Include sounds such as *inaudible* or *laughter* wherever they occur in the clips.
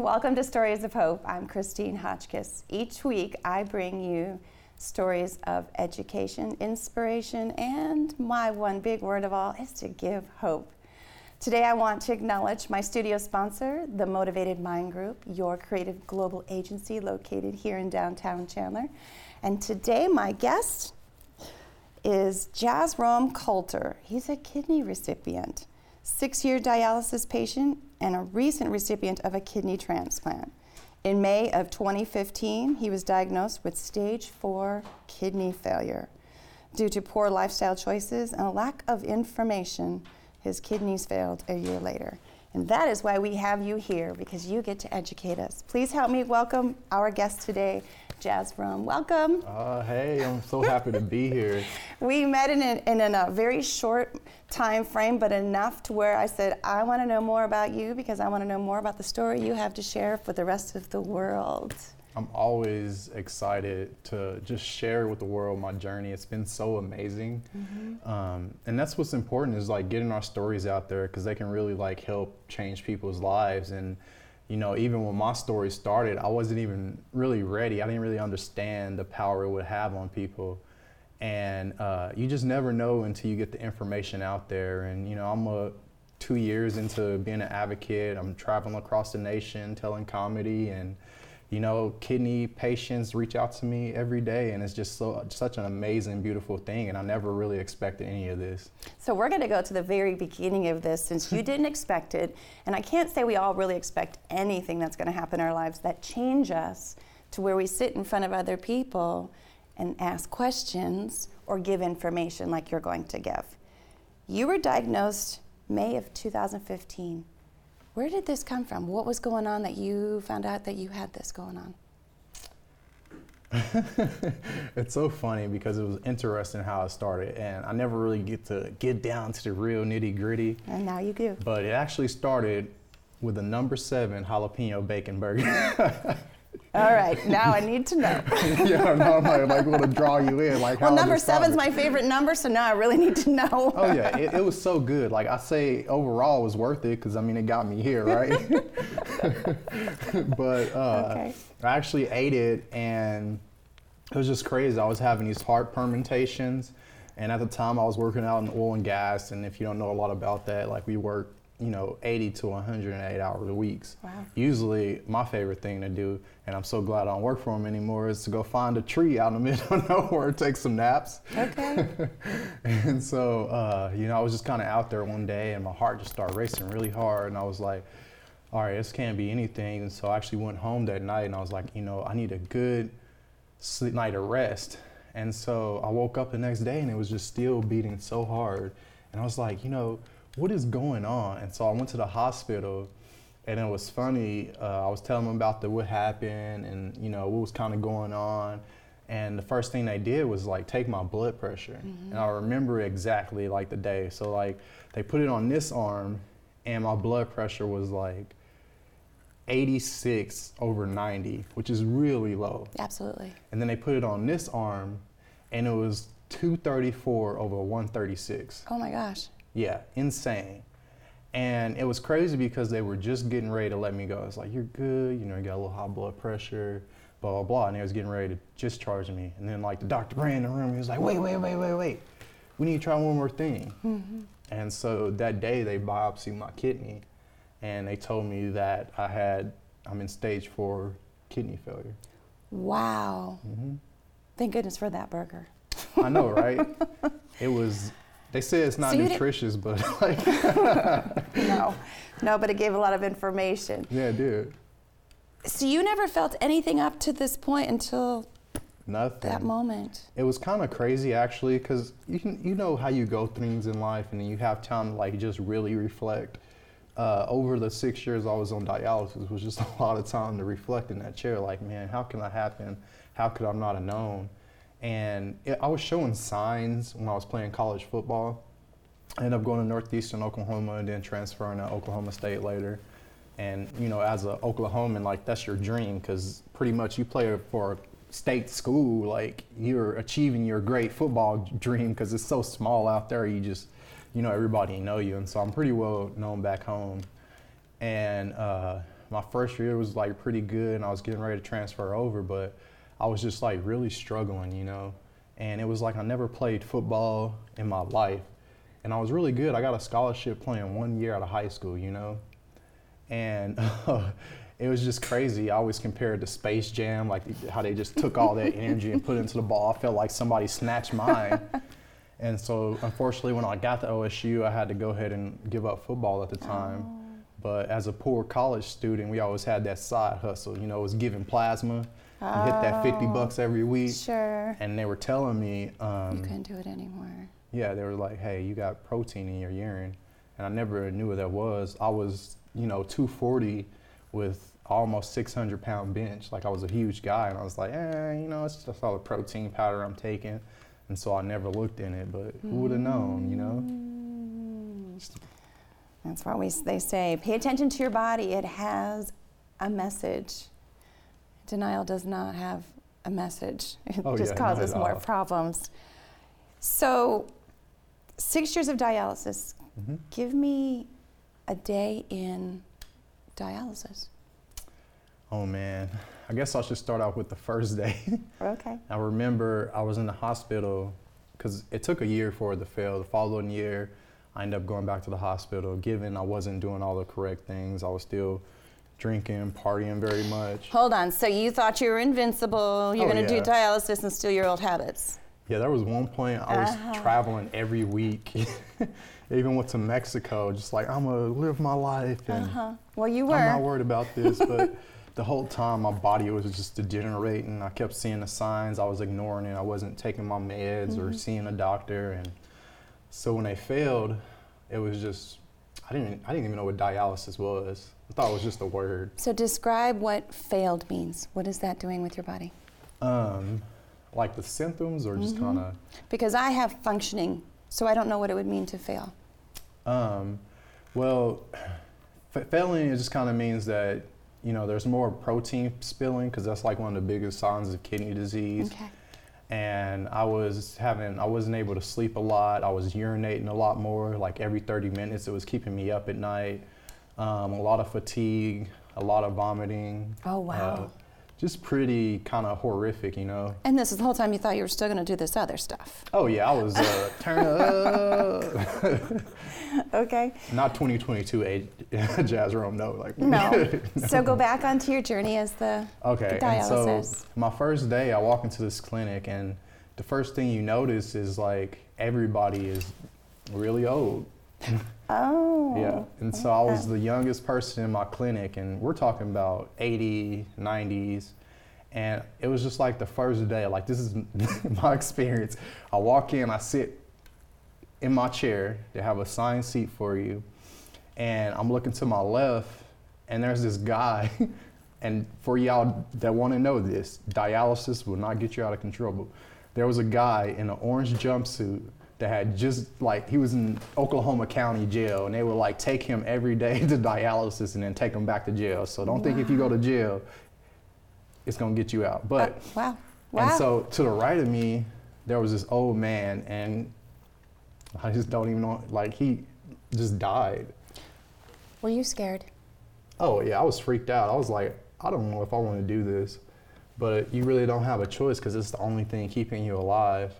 Welcome to Stories of Hope. I'm Christine Hotchkiss. Each week I bring you stories of education, inspiration, and my one big word of all is to give hope. Today I want to acknowledge my studio sponsor, the Motivated Mind Group, your creative global agency located here in downtown Chandler. And today my guest is Jazrome Coulter. He's a kidney recipient, six year dialysis patient, and a recent recipient of a kidney transplant. In May of 2015, he was diagnosed with stage four kidney failure. Due to poor lifestyle choices and a lack of information, his kidneys failed a year later. And that is why we have you here, because you get to educate us. Please help me welcome our guest today, Jazrome. Welcome. Uh, hey, I'm so happy to be here. *laughs* We met in, a, in a very short time frame, but enough to where I said, I want to know more about you because I want to know more about the story you have to share for the rest of the world. I'm always excited to just share with the world my journey. It's been so amazing, mm-hmm. um, and that's what's important is like getting our stories out there because they can really like help change people's lives. And you know, even when my story started, I wasn't even really ready. I didn't really understand the power it would have on people. And uh, you just never know until you get the information out there. And, you know, I'm a, two years into being an advocate. I'm traveling across the nation telling comedy and, you know, kidney patients reach out to me every day, and it's just so such an amazing, beautiful thing. And I never really expected any of this. So we're going to go to the very beginning of this, since you *laughs* didn't expect it, and I can't say we all really expect anything that's going to happen in our lives that change us to where we sit in front of other people and ask questions or give information like you're going to give. You were diagnosed May of 2015. Where did this come from? What was going on that you found out that you had this going on? *laughs* it's so funny because it was interesting how it started, and I never really get to get down to the real nitty gritty. And now you do. But it actually started with a number seven jalapeno bacon burger. *laughs* All right, now I need to know. *laughs* yeah, no, I'm like, want to draw you in. Like, well, number seven's my favorite number, so now I really need to know. oh yeah, it, *laughs* it, was so good. Like I say, overall, it was worth it because I mean, it got me here, right? *laughs* but uh, okay. I actually ate it, and it was just crazy. I was having these heart permutations, and at the time, I was working out in oil and gas. And if you don't know a lot about that, like we work you know 80 to 108 hours a week. Wow. Usually, my favorite thing to do, and I'm so glad I don't work for them anymore, is to go find a tree out in the *laughs* middle of nowhere, and take some naps. Okay. *laughs* and so, uh, you know, I was just kind of out there one day, and my heart just started racing really hard, and I was like, all right, this can't be anything. And so I actually went home that night, and I was like, you know, I need a good sleep night of rest. And so I woke up the next day, and it was just still beating so hard, and I was like, you know what is going on? And so I went to the hospital, and it was funny. Uh, I was telling them about the what happened and you know what was kind of going on. And the first thing they did was like take my blood pressure, mm-hmm. and I remember exactly like the day. So like they put it on this arm, and my blood pressure was like 86 over 90, which is really low. Absolutely. And then they put it on this arm, and it was 234 over 136. Oh my gosh. Yeah, insane. And it was crazy because they were just getting ready to let me go. It's like, you're good, you know, you got a little high blood pressure, blah, blah, blah. And they was getting ready to discharge me. And then, like, the doctor ran in the room. He was like, wait, wait, wait, wait, wait. We need to try one more thing. Mm-hmm. And so that day, they biopsied my kidney. And they told me that I had, I'm in stage four kidney failure. Wow. Mm-hmm. Thank goodness for that burger. I know, right? *laughs* it was they say it's not so nutritious, but *laughs* like. no, no, but it gave a lot of information. Yeah, it did. So you never felt anything up to this point until Nothing. That moment. It was kind of crazy actually, because you can you know how you go things in life, and then you have time to like just really reflect. Uh, over the six years I was on dialysis was just *laughs* a lot of time to reflect in that chair. Like, man, how can that happen? How could I not have known? And it, I was showing signs when I was playing college football. I ended up going to Northeastern Oklahoma and then transferring to Oklahoma State later. And you know, as an Oklahoman, like that's your dream because pretty much you play for a state school, like you're achieving your great football dream because it's so small out there. You just, you know, everybody know you, and so I'm pretty well known back home. And uh, my first year was like pretty good, and I was getting ready to transfer over, but I was just like really struggling, you know. And it was like I never played football in my life, and I was really good. I got a scholarship playing one year out of high school, you know, and. *laughs* it was just crazy. I always compared to Space Jam, like how they just took all that energy and put it into the ball. I felt like somebody snatched mine. and so, unfortunately, when I got to OSU, I had to go ahead and give up football at the time. Oh. But as a poor college student, we always had that side hustle. You know, it was giving plasma. Oh, you hit that 50 bucks every week. Sure. And they were telling me. Um, you couldn't do it anymore. Yeah, they were like, hey, you got protein in your urine. And I never knew what that was. I was, you know, 240 with almost 600 pound bench. Like I was a huge guy, and I was like, eh, you know, it's just all the protein powder I'm taking. And so I never looked in it, but who would have known, you know? That's why we, they say pay attention to your body. It has a message. Denial does not have a message, it oh, just yeah, causes more problems. So, six years of dialysis. Mm-hmm. Give me a day in dialysis. Oh man, I guess I should start off with the first day. *laughs* okay. I remember I was in the hospital because it took a year for it to fail. The following year, I ended up going back to the hospital. Given I wasn't doing all the correct things, I was still drinking, partying very much. Hold on. So you thought you were invincible? You're oh, going to yeah. do dialysis and steal your old habits? Yeah, there was one point I was uh-huh. traveling every week. *laughs* Even went to Mexico, just like I'm gonna live my life. And uh-huh. Well, you were. I'm not worried about this, but *laughs* the whole time my body was just degenerating. I kept seeing the signs. I was ignoring it. I wasn't taking my meds mm-hmm. or seeing a doctor. And so when they failed, it was just I didn't I didn't even know what dialysis was. I thought it was just a word. So describe what failed means. What is that doing with your body? Um, like the symptoms or just mm-hmm. kind of. Because I have functioning, so I don't know what it would mean to fail. Um, well, f- failing it just kind of means that you know, there's more protein spilling because that's like one of the biggest signs of kidney disease. Okay. And I was having, I wasn't able to sleep a lot. I was urinating a lot more, like every 30 minutes. It was keeping me up at night. Um, a lot of fatigue, a lot of vomiting. Oh, wow. Uh, just pretty kind of horrific, you know. And this is the whole time you thought you were still going to do this other stuff. Oh yeah, I was uh, *laughs* turn up. *laughs* okay. Not 2022 age, *laughs* Jazrome, no. Like no. no. So go back onto your journey as the okay. The dialysis. And so my first day, I walk into this clinic, and the first thing you notice is like everybody is really old. *laughs* Oh. Yeah. And so I was the youngest person in my clinic, and we're talking about 80, 90s. And it was just like the first day, like, this is *laughs* my experience. I walk in, I sit in my chair, they have a signed seat for you, and I'm looking to my left, and there's this guy. *laughs* and for y'all that want to know this, dialysis will not get you out of control. But there was a guy in an orange jumpsuit that had just like he was in Oklahoma County jail, and they would like take him every day *laughs* to dialysis and then take him back to jail. So don't wow. think if you go to jail, it's gonna get you out. But uh, wow, wow. And so to the right of me, there was this old man, and I just don't even know. Like he just died. Were you scared? Oh yeah, I was freaked out. I was like, I don't know if I want to do this, but you really don't have a choice because it's the only thing keeping you alive.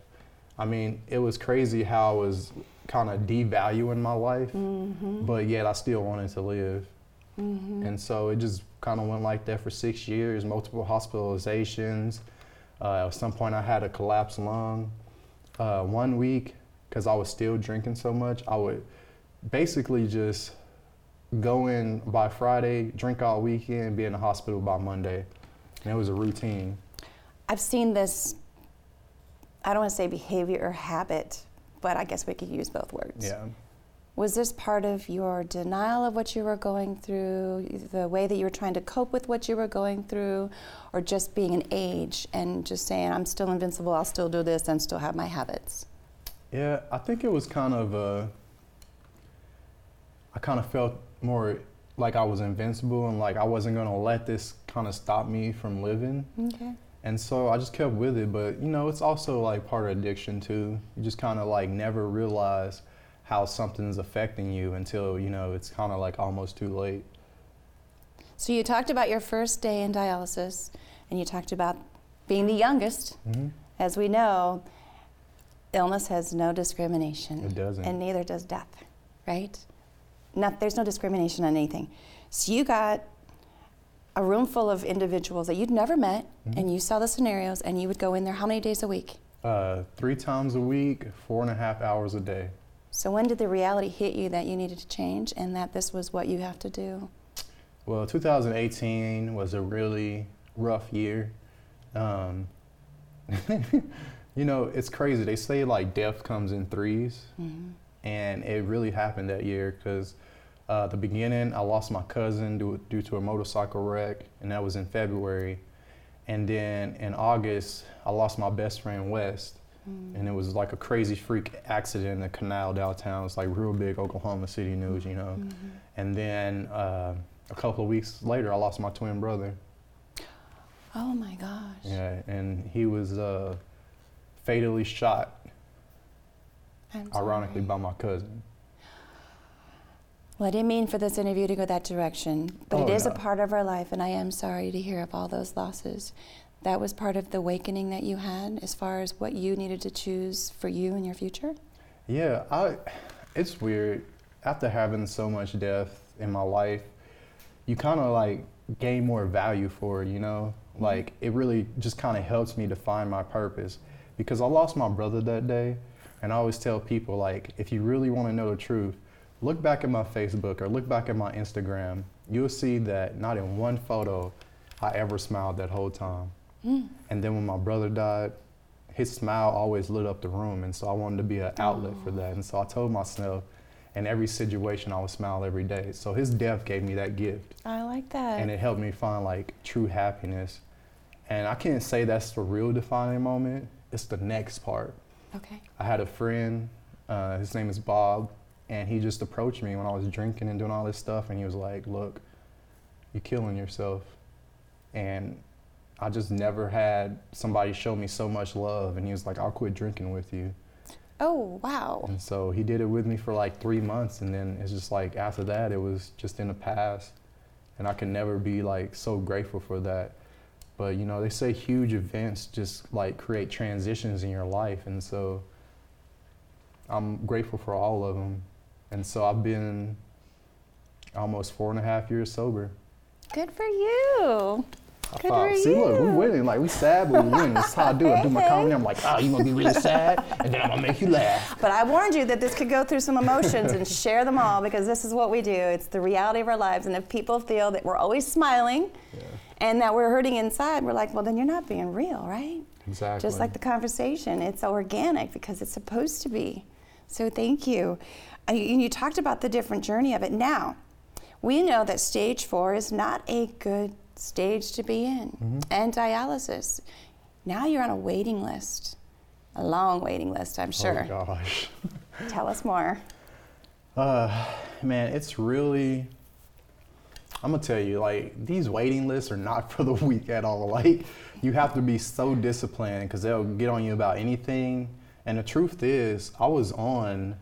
I mean, it was crazy how I was kind of devaluing my life, mm-hmm. but yet I still wanted to live. Mm-hmm. And so it just kind of went like that for six years, multiple hospitalizations. Uh, at some point, I had a collapsed lung. Uh, one week, because I was still drinking so much, I would basically just go in by Friday, drink all weekend, be in the hospital by Monday. And it was a routine. I've seen this I don't want to say behavior or habit, but I guess we could use both words. Yeah. Was this part of your denial of what you were going through, the way that you were trying to cope with what you were going through, or just being an age and just saying, I'm still invincible, I'll still do this and still have my habits? Yeah, I think it was kind of, uh, I kind of felt more like I was invincible and like I wasn't going to let this kind of stop me from living. Okay. And so I just kept with it, but you know, it's also like part of addiction too. You just kind of like never realize how something's affecting you until, you know, it's kind of like almost too late. So you talked about your first day in dialysis, and you talked about being the youngest. hmm As we know, illness has no discrimination. It doesn't. And neither does death, right? Not, there's no discrimination on anything. So you got a room full of individuals that you'd never met, Mhm. and you saw the scenarios, and you would go in there how many days a week? Uh, three times a week, four and a half hours a day. So when did the reality hit you that you needed to change and that this was what you have to do? Well, 2018 was a really rough year. Um, *laughs* you know, it's crazy. They say like death comes in 3s Mhm. and it really happened that year because uh, the beginning, I lost my cousin due, due to a motorcycle wreck, and that was in February. And then in August, I lost my best friend West, Mm. and it was like a crazy freak accident in the canal downtown. It's like real big Oklahoma City news, you know. Mhm. And then uh, a couple of weeks later, I lost my twin brother. Oh my gosh. Yeah, and he was uh, fatally shot, I'm ironically, sorry. by my cousin. Well, I didn't mean for this interview to go that direction, but it Oh, is a part of our life, and I am sorry to hear of all those losses. That was part of the awakening that you had as far as what you needed to choose for you and your future? Yeah, I. It's weird. After having so much death in my life, you kind of like gain more value for it. You know, mm-hmm. like it really just kind of helps me define my purpose. Because I lost my brother that day, and I always tell people like, if you really want to know the truth, look back at my Facebook or look back at my Instagram. You'll see that not in one photo I ever smiled that whole time. Mm. And then when my brother died, his smile always lit up the room. And so I wanted to be an outlet for that. And so I told myself, in every situation, I would smile every day. So his death gave me that gift. I like that. And it helped me find like true happiness. And I can't say that's the real defining moment, it's the next part. okay. I had a friend, uh, his name is Bob, and he just approached me when I was drinking and doing all this stuff, and he was like, "Look, you're killing yourself," and I just never had somebody show me so much love, and he was like, "I'll quit drinking with you," Oh, wow. and so he did it with me for like three months, and then it's just like after that, it was just in the past, and I can never be like so grateful for that. But you know, they say huge events just like create transitions in your life, and so I'm grateful for all of them. And so I've been almost four and a half years sober. Good for you. High Good five. for See, look, we're winning. Like we sad, but we *laughs* winning. That's how I do it. I do my comedy. I'm like, oh, you're gonna be really sad, and then I'm gonna make you laugh. But I warned you that this could go through some emotions and share them all because this is what we do. It's the reality of our lives. And if people feel that we're always smiling and that we're hurting inside, we're like, well, then you're not being real, right? Exactly. Just like the conversation, it's organic because it's supposed to be. So thank you. And you, talked about the different journey of it. Now, we know that stage four is not a good stage to be in, Mm-hmm. and dialysis. Now you're on a waiting list, a long waiting list, I'm sure. Oh gosh. *laughs* Tell us more. Uh, man, it's really. I'm gonna tell you, like these waiting lists are not *laughs* for the weak at all. Like you have to be so disciplined because they'll get on you about anything. And the truth is, I was on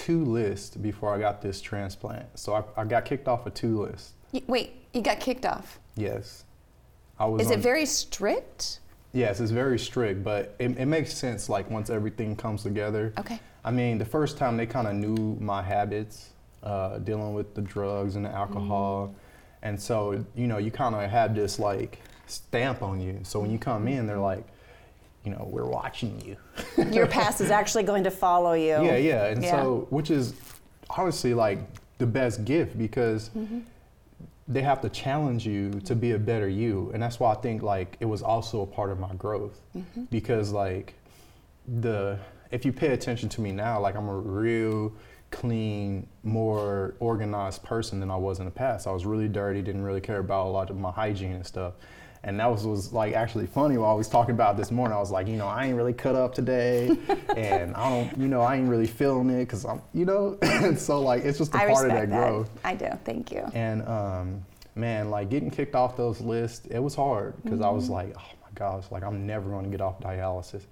two lists before I got this transplant. So I, I got kicked off of two lists. Y- Wait, you got kicked off. Yes, I was. Is it very strict? Yes, it's very strict, but it, it makes sense. Like once everything comes together. Okay. I mean, the first time they kind of knew my habits, uh, dealing with the drugs and the alcohol, and so you know, you kind of have this like stamp on you. So when you come in, they're like, you know, we're watching you. *laughs* Your past is actually going to follow you. Yeah, yeah, and Yeah. so which is honestly like the best gift because Mm-hmm. they have to challenge you to be a better you, and that's why I think like it was also a part of my growth Mm-hmm. because like the if you pay attention to me now, like I'm a real clean, more organized person than I was in the past. I was really dirty, didn't really care about a lot of my hygiene and stuff. And that was, was like actually funny while I was talking about this morning. I was like, you know, I ain't really cut up today, *laughs* and I don't, you know, I ain't really feeling it because I'm, you know, *laughs* and so like it's just a I part of that that. growth. I do. Thank you. And um, man, like getting kicked off those lists, it was hard because I was Mm-hmm. like, oh my gosh, like I'm never going to get off dialysis.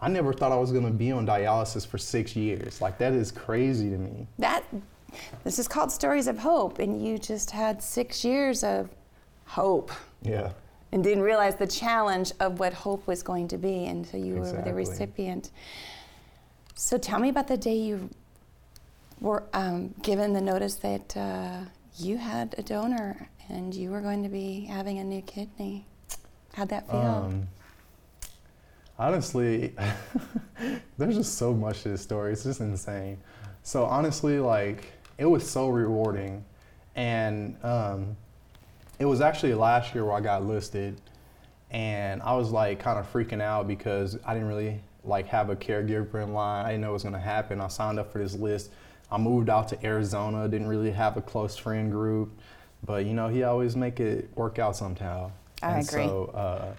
I never thought I was going to be on dialysis for six years. Like that is crazy to me. That This is called Stories of Hope, and you just had six years of hope Yeah. And didn't realize the challenge of what hope was going to be, and so you were the recipient. So tell me about the day you were um, given the notice that uh, you had a donor and you were going to be having a new kidney. How'd that feel? Um, honestly, *laughs* there's just so much to this story. It's just insane. So honestly, like it was so rewarding, and um, it was actually last year where I got listed, and I was like kind of freaking out because I didn't really like have a caregiver in line. I didn't know what was gonna happen. I signed up for this list. I moved out to Arizona. Didn't really have a close friend group, but you know he always make it work out somehow. I and agree. So uh,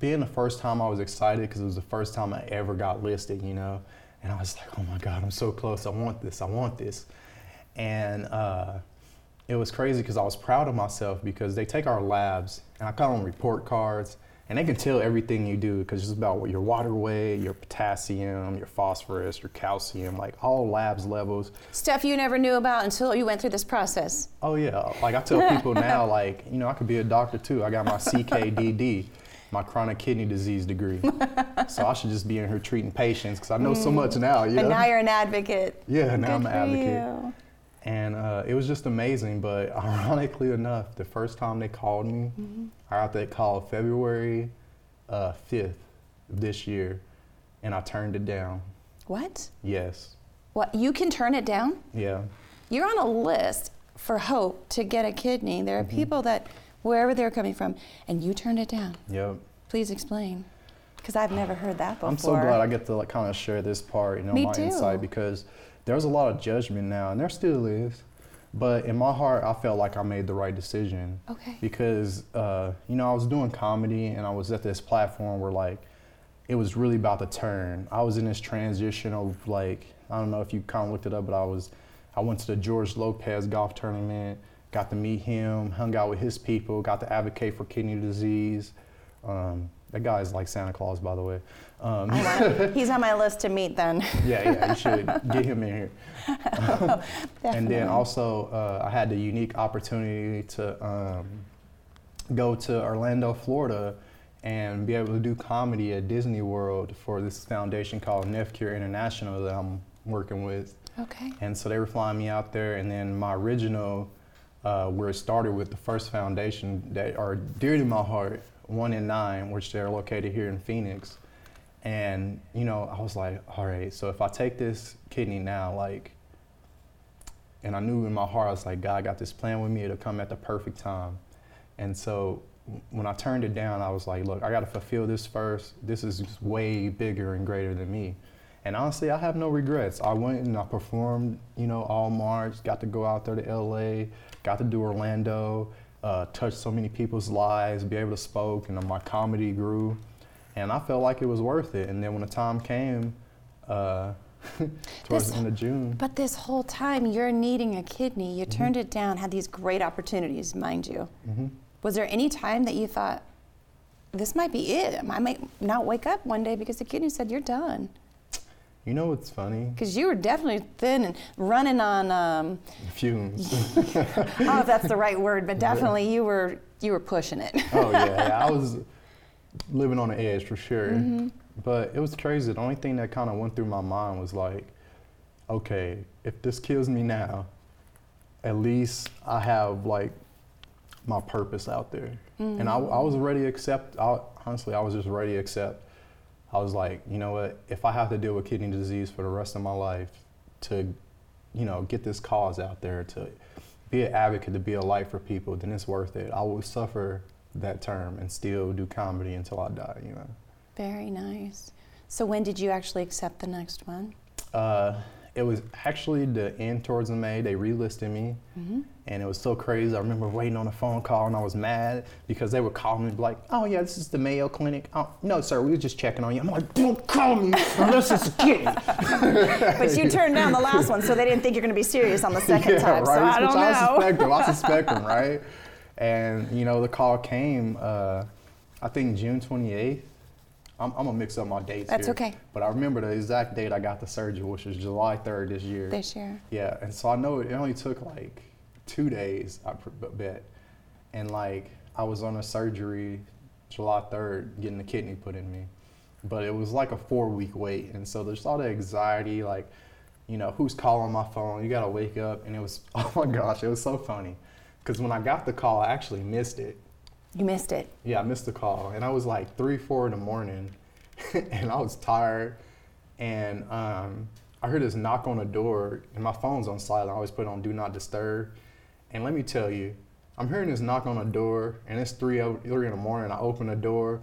being the first time I was excited because it was the first time I ever got listed, you know, and I was like, oh my God, I'm so close. I want this. I want this. And uh, it was crazy because I was proud of myself because they take our labs and I call them report cards and they can tell everything you do because it's about your water weight, your potassium, your phosphorus, your calcium, like all labs levels. Stuff you never knew about until you went through this process. Oh yeah, like I tell *laughs* people now, like you know, I could be a doctor too. I got my CKDD, my chronic kidney disease degree, *laughs* so I should just be in here treating patients because I know so much now. You But know? now you're an advocate. yeah, now Good I'm an for advocate, you. And uh, it was just amazing. But *laughs* ironically enough, the first time they called me, Mm-hmm. I got that call February uh, 5th of this year, and I turned it down. What? Yes, What? You can turn it down? yeah, You're on a list for hope to get a kidney. There are Mm-hmm. people that, wherever they're coming from, and you turned it down. yep. Please explain. Because I've never heard that before. I'm so glad I get to like kind of share this part, you know, Me my too. insight because there's a lot of judgment now, and there still is. But in my heart, I felt like I made the right decision Okay. because uh, you know I was doing comedy and I was at this platform where like it was really about to turn. I was in this transition of like I don't know if you kind of looked it up, but I was I went to the George Lopez golf tournament, got to meet him, hung out with his people, got to advocate for kidney disease. Um, that guy is like Santa Claus, by the way. Um, Oh, wow. *laughs* He's on my list to meet then. yeah, yeah, you should get him in here. *laughs* and then also, uh, I had the unique opportunity to um, go to Orlando, Florida, and be able to do comedy at Disney World for this foundation called NephCure International that I'm working with. Okay. And so they were flying me out there, and then my original, uh, where it started with the first foundation that are dear to my heart, one in nine, which they're located here in Phoenix. And you know, I was like, all right, so if I take this kidney now, like, and I knew in my heart, I was like, God got this plan with me. It'll come at the perfect time. And so when I turned it down, I was like, look, I got to fulfill this first. This is way bigger and greater than me. And honestly, I have no regrets. I went and I performed, you know, all March, got to go out there to LA, got to do Orlando, uh, touch so many people's lives, be able to spoke, and my comedy grew. And I felt like it was worth it. And then when the time came, uh, *laughs* towards This- the end of June, But this whole time, you're needing a kidney. Mm-hmm. You turned it down, had these great opportunities, mind you. Mhm. Was there any time that you thought, this might be it? I might not wake up one day because the kidney said, you're done? you know what's funny? Because you were definitely thin and running on, um, Fumes. I don't know if that's the right word, but *laughs* definitely you were you were pushing it. oh yeah, *laughs* yeah, I was living on the edge for sure. Mm-hmm. But it was crazy. The only thing that kind of went through my mind was like, okay, if this kills me now, at least I have like my purpose out there. And I, I was ready to accept. I, honestly, I was just ready to accept. I was like, you know what? If I have to deal with kidney disease for the rest of my life, to, you know, get this cause out there, to be an advocate, to be a light for people, then it's worth it. I will suffer that term and still do comedy until I die. You know. Very nice. So when did you actually accept the next one? Uh, it was actually the end towards the May. They relisted me, Mm-hmm. and it was so crazy. I remember waiting on a phone call, and I was mad because they would call me and be like, "Oh yeah, this is the Mayo Clinic." Oh, no, sir, we were just checking on you. I'm like, "Don't call me unless it's a kidney." *laughs* But you turned down the last one, so they didn't think you're going to be serious on the second *laughs* yeah, time. right. So I Which don't I know. suspect them. I suspect them, right? *laughs* And you know, the call came. Uh, I think June 28th. I'm, I'm, gonna mix up my dates. That's here, okay. But I remember the exact date I got the surgery, which was July 3rd this year. This year. Yeah, and so I know it only took like two days, I bet, and like I was on a surgery July 3rd, getting the kidney put in me, but it was like a four week wait, and so there's all the anxiety, like, you know, who's calling my phone? You gotta wake up, and it was *laughs* oh my gosh, it was so funny, because when I got the call, I actually missed it you missed it. Yeah, I missed the call, and I was like three, four in the morning, *laughs* and I was tired, and um, I heard this knock on the door, and my phone's on silent. I always put on do not disturb, and let me tell you, I'm hearing this knock on the door, and it's three, three in the morning. I open the door,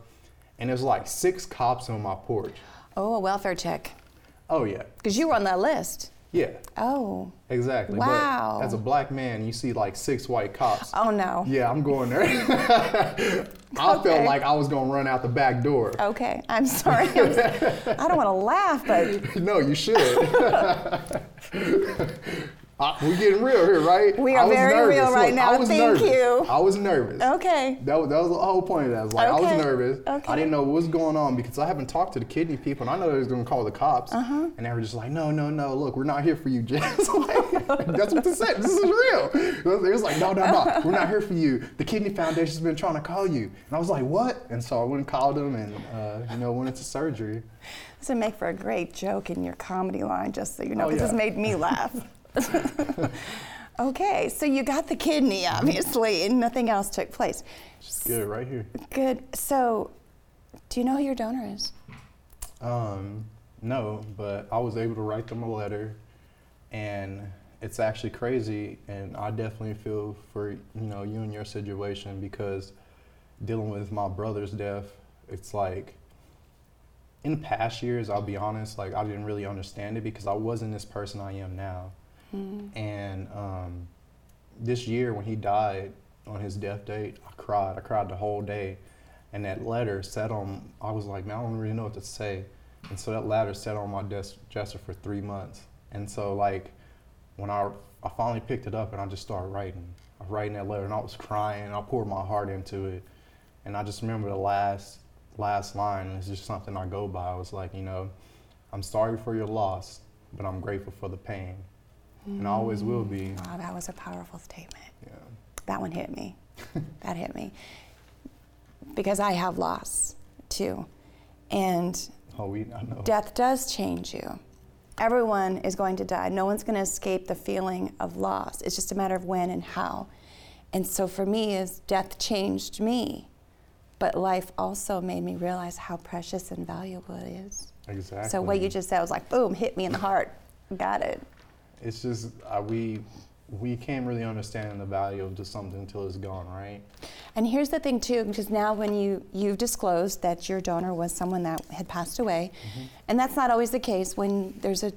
and there's like six cops on my porch. Oh, a welfare check. Oh yeah. Because you were on that list. Yeah. Oh. Exactly. Wow. But as a black man, you see like six white cops. Oh no. Yeah, I'm going there. *laughs* I okay. felt like I was going to run out the back door. Okay. I'm sorry. I'm, I do not want to laugh, but. *laughs* no, you should. *laughs* Uh, we're getting real here, right? We are very nervous. real right Look, now. I was Thank nervous. you. I was nervous. Okay. That was, that was the whole point of that. I was like, okay. I was nervous. Okay. I didn't know what was going on because I haven't talked to the kidney people, and I know they was going to call the cops. Uh-huh. And they were just like, no, no, no. Look, we're not here for you, Jess. *laughs* like, that's what they said. This is real. It was like, no, no, no. *laughs* We're not here for you. The Kidney Foundation's been trying to call you. And I was like, what? And so I went and called them, and uh, you know, went into surgery. This would make for a great joke in your comedy line, just so you know. Oh, yeah. This made me laugh. *laughs* *laughs* okay, so you got the kidney, obviously, and nothing else took place. Just good, right here. Good. So, do you know who your donor is? Um, no, but I was able to write them a letter, and it's actually crazy. And I definitely feel for you know you and your situation because dealing with my brother's death, it's like in past years, I'll be honest, like I didn't really understand it because I wasn't this person I am now. Mm-hmm. And um, this year, when he died on his death date, I cried. I cried the whole day. And that letter sat on, I was like, man, I don't really know what to say. And so that letter sat on my desk dresser for three months. And so, like, when I, I finally picked it up and I just started writing, I was writing that letter and I was crying. I poured my heart into it. And I just remember the last last line. It's just something I go by. I was like, you know, I'm sorry for your loss, but I'm grateful for the pain mm. and always will be. Wow, that was a powerful statement. Yeah. That one hit me. *laughs* that hit me. Because I have loss too. And oh, we, I know. death does change you. Everyone is going to die. No one's going to escape the feeling of loss. It's just a matter of when and how. And so for me, is death changed me, but life also made me realize how precious and valuable it is. Exactly. So what you just said was like, boom, hit me in the heart. Got it it's just uh, we we can't really understand the value of just something until it's gone, right? And here's the thing too, because now when you you've disclosed that your donor was someone that had passed away, mm-hmm. and that's not always the case when there's a,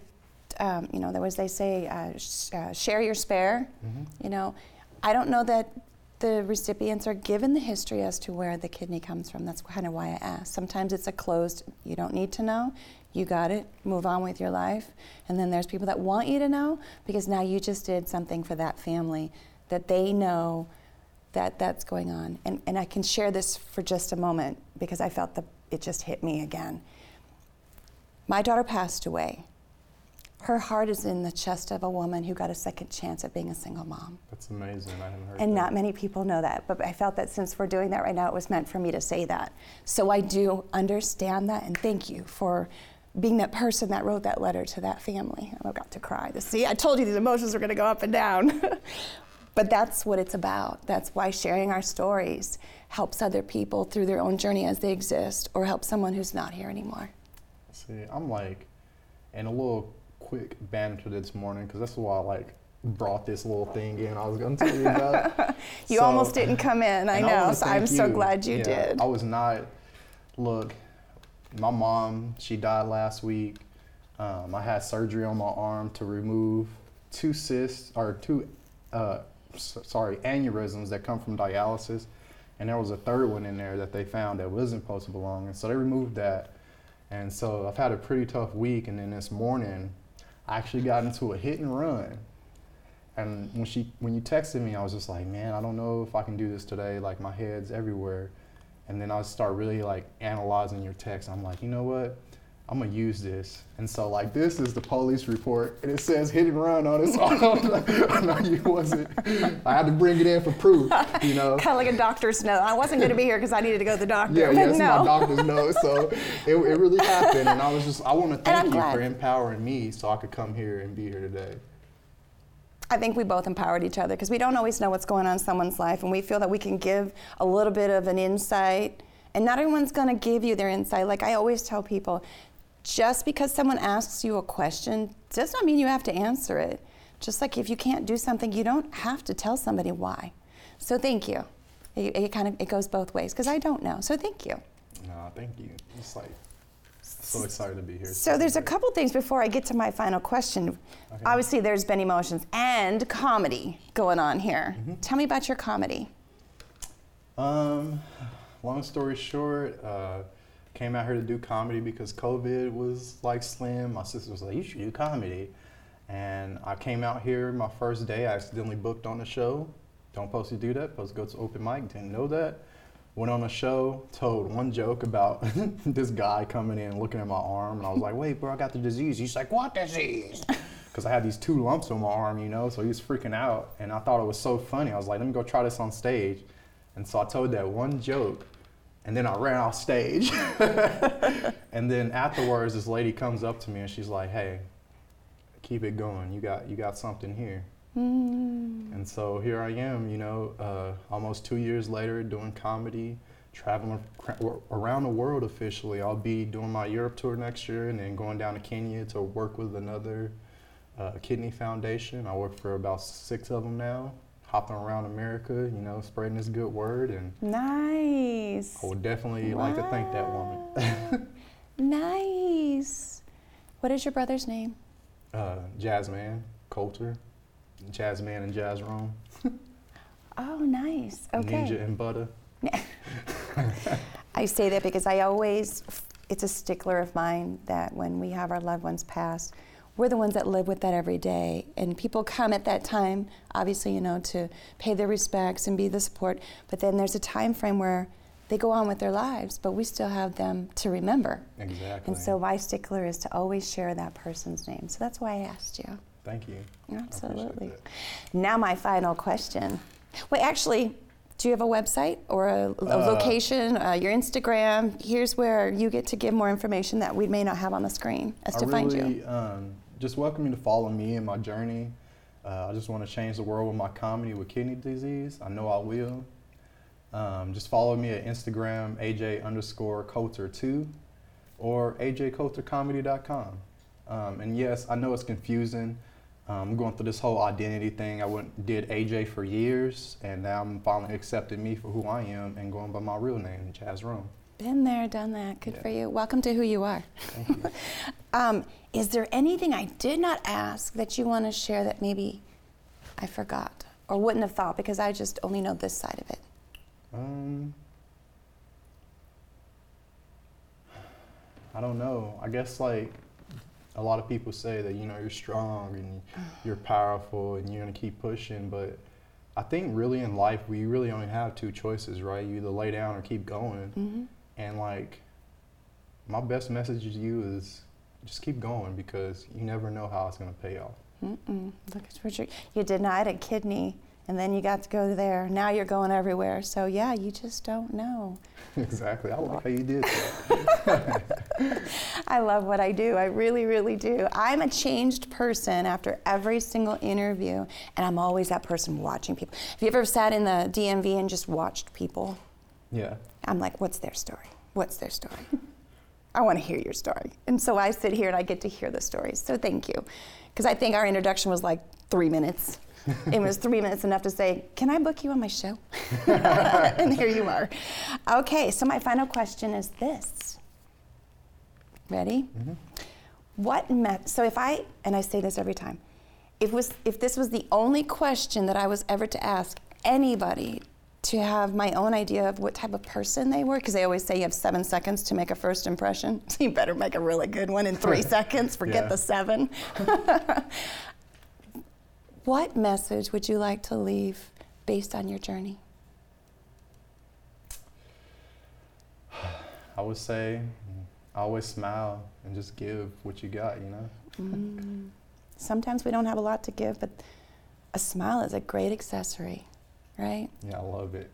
um, you know, there was they say uh, sh- uh, share your spare. Mm-hmm. You know, I don't know that the recipients are given the history as to where the kidney comes from. That's kind of why I asked. Sometimes it's a closed, you don't need to know you got it, move on with your life. And then there's people that want you to know because now you just did something for that family that they know that that's going on. And, and I can share this for just a moment because I felt that it just hit me again. My daughter passed away. Her heart is in the chest of a woman who got a second chance at being a single mom. That's amazing. I haven't heard And that. not many people know that, but I felt that since we're doing that right now, it was meant for me to say that. So I do understand that, and thank you for being that person that wrote that letter to that family. I got to cry. See, I told you these emotions were going to go up and down. *laughs* but that's what it's about. That's why sharing our stories helps other people through their own journey as they exist, or helps someone who's not here anymore. See, I'm like, in a little quick banter this morning, because that's why I like brought this little thing in. I was going to tell you about. *laughs* you so, almost didn't come in. I know. So I'm so glad you yeah, did. I was not. Look, my mom, she died last week. Um, I had surgery on my arm to remove two cysts or two, uh, s- sorry, aneurysms that come from dialysis, and there was a third one in there that they found that wasn't supposed to belong, and so they removed that. And so I've had a pretty tough week, and then this morning, I actually got into a hit and run. And when she, when you texted me, I was just like, man, I don't know if I can do this today. Like my head's everywhere. And then I start really like analyzing your text. I'm like, you know what? I'm gonna use this. And so like this is the police report and it says hit and run on it. *laughs* So I know you wasn't I had to bring it in for proof, you know. *laughs* kind of like a doctor's note. I wasn't gonna be here because I needed to go to the doctor. Yeah, yeah, it's no. my *laughs* doctor's note. So it, it really happened and I was just I wanna thank you glad. for empowering me so I could come here and be here today. I think we both empowered each other because we don't always know what's going on in someone's life, and we feel that we can give a little bit of an insight. And not everyone's going to give you their insight. Like I always tell people, just because someone asks you a question does not mean you have to answer it. Just like if you can't do something, you don't have to tell somebody why. So thank you. It, it kind of it goes both ways because I don't know. So thank you. No, thank you. It's like so excited to be here. So there's a couple things before I get to my final question. Okay. Obviously, there's been emotions and comedy going on here. Tell me about your comedy. Um, long story short, uh, came out here to do comedy because COVID was like slim. My sister was like, "You should do comedy," and I came out here my first day. I accidentally booked on the show. Don't supposed to do that. To go to open mic. Didn't know that. Went on a show, told one joke about *laughs* this guy coming in looking at my arm, and I was like, "Wait, bro, I got the disease." He's like, "What disease?" *laughs* Because I had these two lumps on my arm, you know. So he was freaking out, and I thought it was so funny. I was like, "Let me go try this on stage." And so I told that one joke, and then I ran off stage. *laughs* and then afterwards, this lady comes up to me and she's like, "Hey, keep it going. You got you got something here." And so here I am, you know, uh, almost two years later, doing comedy, traveling around the world officially. I'll be doing my Europe tour next year, and then going down to Kenya to work with another uh, kidney foundation. I work for about six of them now, hopping around America, you know, spreading this good word, and Nice. I would definitely like to thank that woman. *laughs* nice. What is your brother's name? uh, Jazzman Coulter, Jazzman and Jazrome, *laughs* Oh, nice. Okay. Ninja and Butter. *laughs* I say that because I always, it's a stickler of mine that when we have our loved ones pass, we're the ones that live with that every day. And people come at that time, obviously, you know, to pay their respects and be the support. But then there's a time frame where they go on with their lives, but we still have them to remember. Exactly. And so my stickler is to always share that person's name. So that's why I asked you. Thank you. Absolutely. Now, my final question. Wait, actually, do you have a website or a, a Uh, location, uh, your Instagram? Here's where you get to give more information that we may not have on the screen as I to find you. really um, just welcome you to follow me in my journey. Uh, I just want to change the world with my comedy with kidney disease. I know I will. Um, just follow me at Instagram, AJ underscore Coulter2 or ajcoultercomedy.com. Um, and yes, I know it's confusing. Um, I'm going through this whole identity thing. I went, did AJ for years, and now I'm finally accepting me for who I am and going by my real name, Jazrome. Been there, done that. Good Yeah. for you. Welcome to who you are. Thank you. *laughs* Um, is there anything I did not ask that you want to share that maybe I forgot or wouldn't have thought because I just only know this side of it? Um, I don't know. I guess like a lot of people say that you know you're strong and you're powerful and you're gonna keep pushing, but I think really in life we really only have two choices, right? You either lay down or keep going. hmm And like my best message to you is just keep going because you never know how it's gonna pay off. Mm-mm. Look at Richard. you you denied a kidney, and then you got to go there. Now you're going everywhere. So yeah, you just don't know. *laughs* exactly. I like how you did that. *laughs* *laughs* I love what I do. I really, really do. I'm a changed person after every single interview, and I'm always that person watching people. Have you ever sat in the DMV and just watched people? yeah. I'm like, what's their story? What's their story? I want to hear your story. And so I sit here and I get to hear the stories. So thank you. Because I think our introduction was like three minutes. it was three minutes enough to say, Can I book you on my show? *laughs* and here you are. Okay, so my final question is this. Ready? Mm-hmm. What met so if I and I say this every time, if was if this was the only question that I was ever to ask anybody to have my own idea of what type of person they were, because they always say you have seven seconds to make a first impression. *laughs* So you better make a really good one in three *laughs* seconds. Forget Yeah. the seven. *laughs* what message would you like to leave based on your journey? *sighs* I would say always smile and just give what you got, you know? Mm. Sometimes we don't have a lot to give, but a smile is a great accessory, right? Yeah, I love it.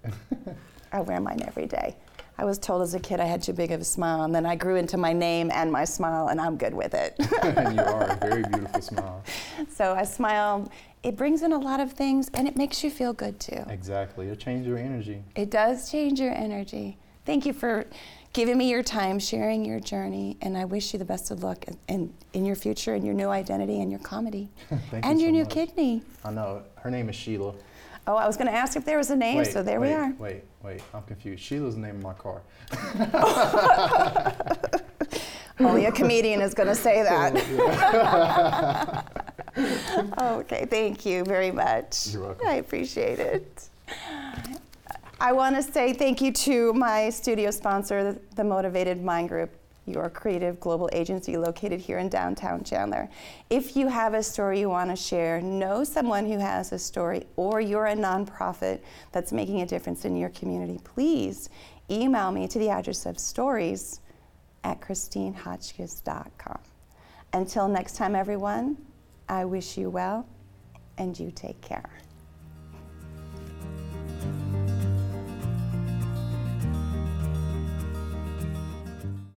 *laughs* I wear mine every day. I was told as a kid I had too big of a smile, and then I grew into my name and my smile, and I'm good with it. and *laughs* you *laughs* are a very beautiful smile. So I smile. It brings in a lot of things, and it makes you feel good too. Exactly. It changes your energy. It does change your energy. Thank you for giving me your time, sharing your journey, and I wish you the best of luck in, in, your future and your new identity and your comedy. *laughs* and you your so new much. kidney. I know. Her name is Sheila. Oh, I was going to ask if there was a name, wait, so there wait, we are. Wait, wait, I'm confused. Sheila's the name of my car. *laughs* Only a comedian is going to say *laughs* that. okay, thank you very much. You're welcome. I appreciate it. I want to say thank you to my studio sponsor, the Motivated Mind Group, your creative global agency located here in downtown Chandler. If you have a story you want to share, know someone who has a story, or you're a nonprofit that's making a difference in your community, please email me to the address of stories at christinehotchkiss.com. Until next time, everyone, I wish you well and you take care.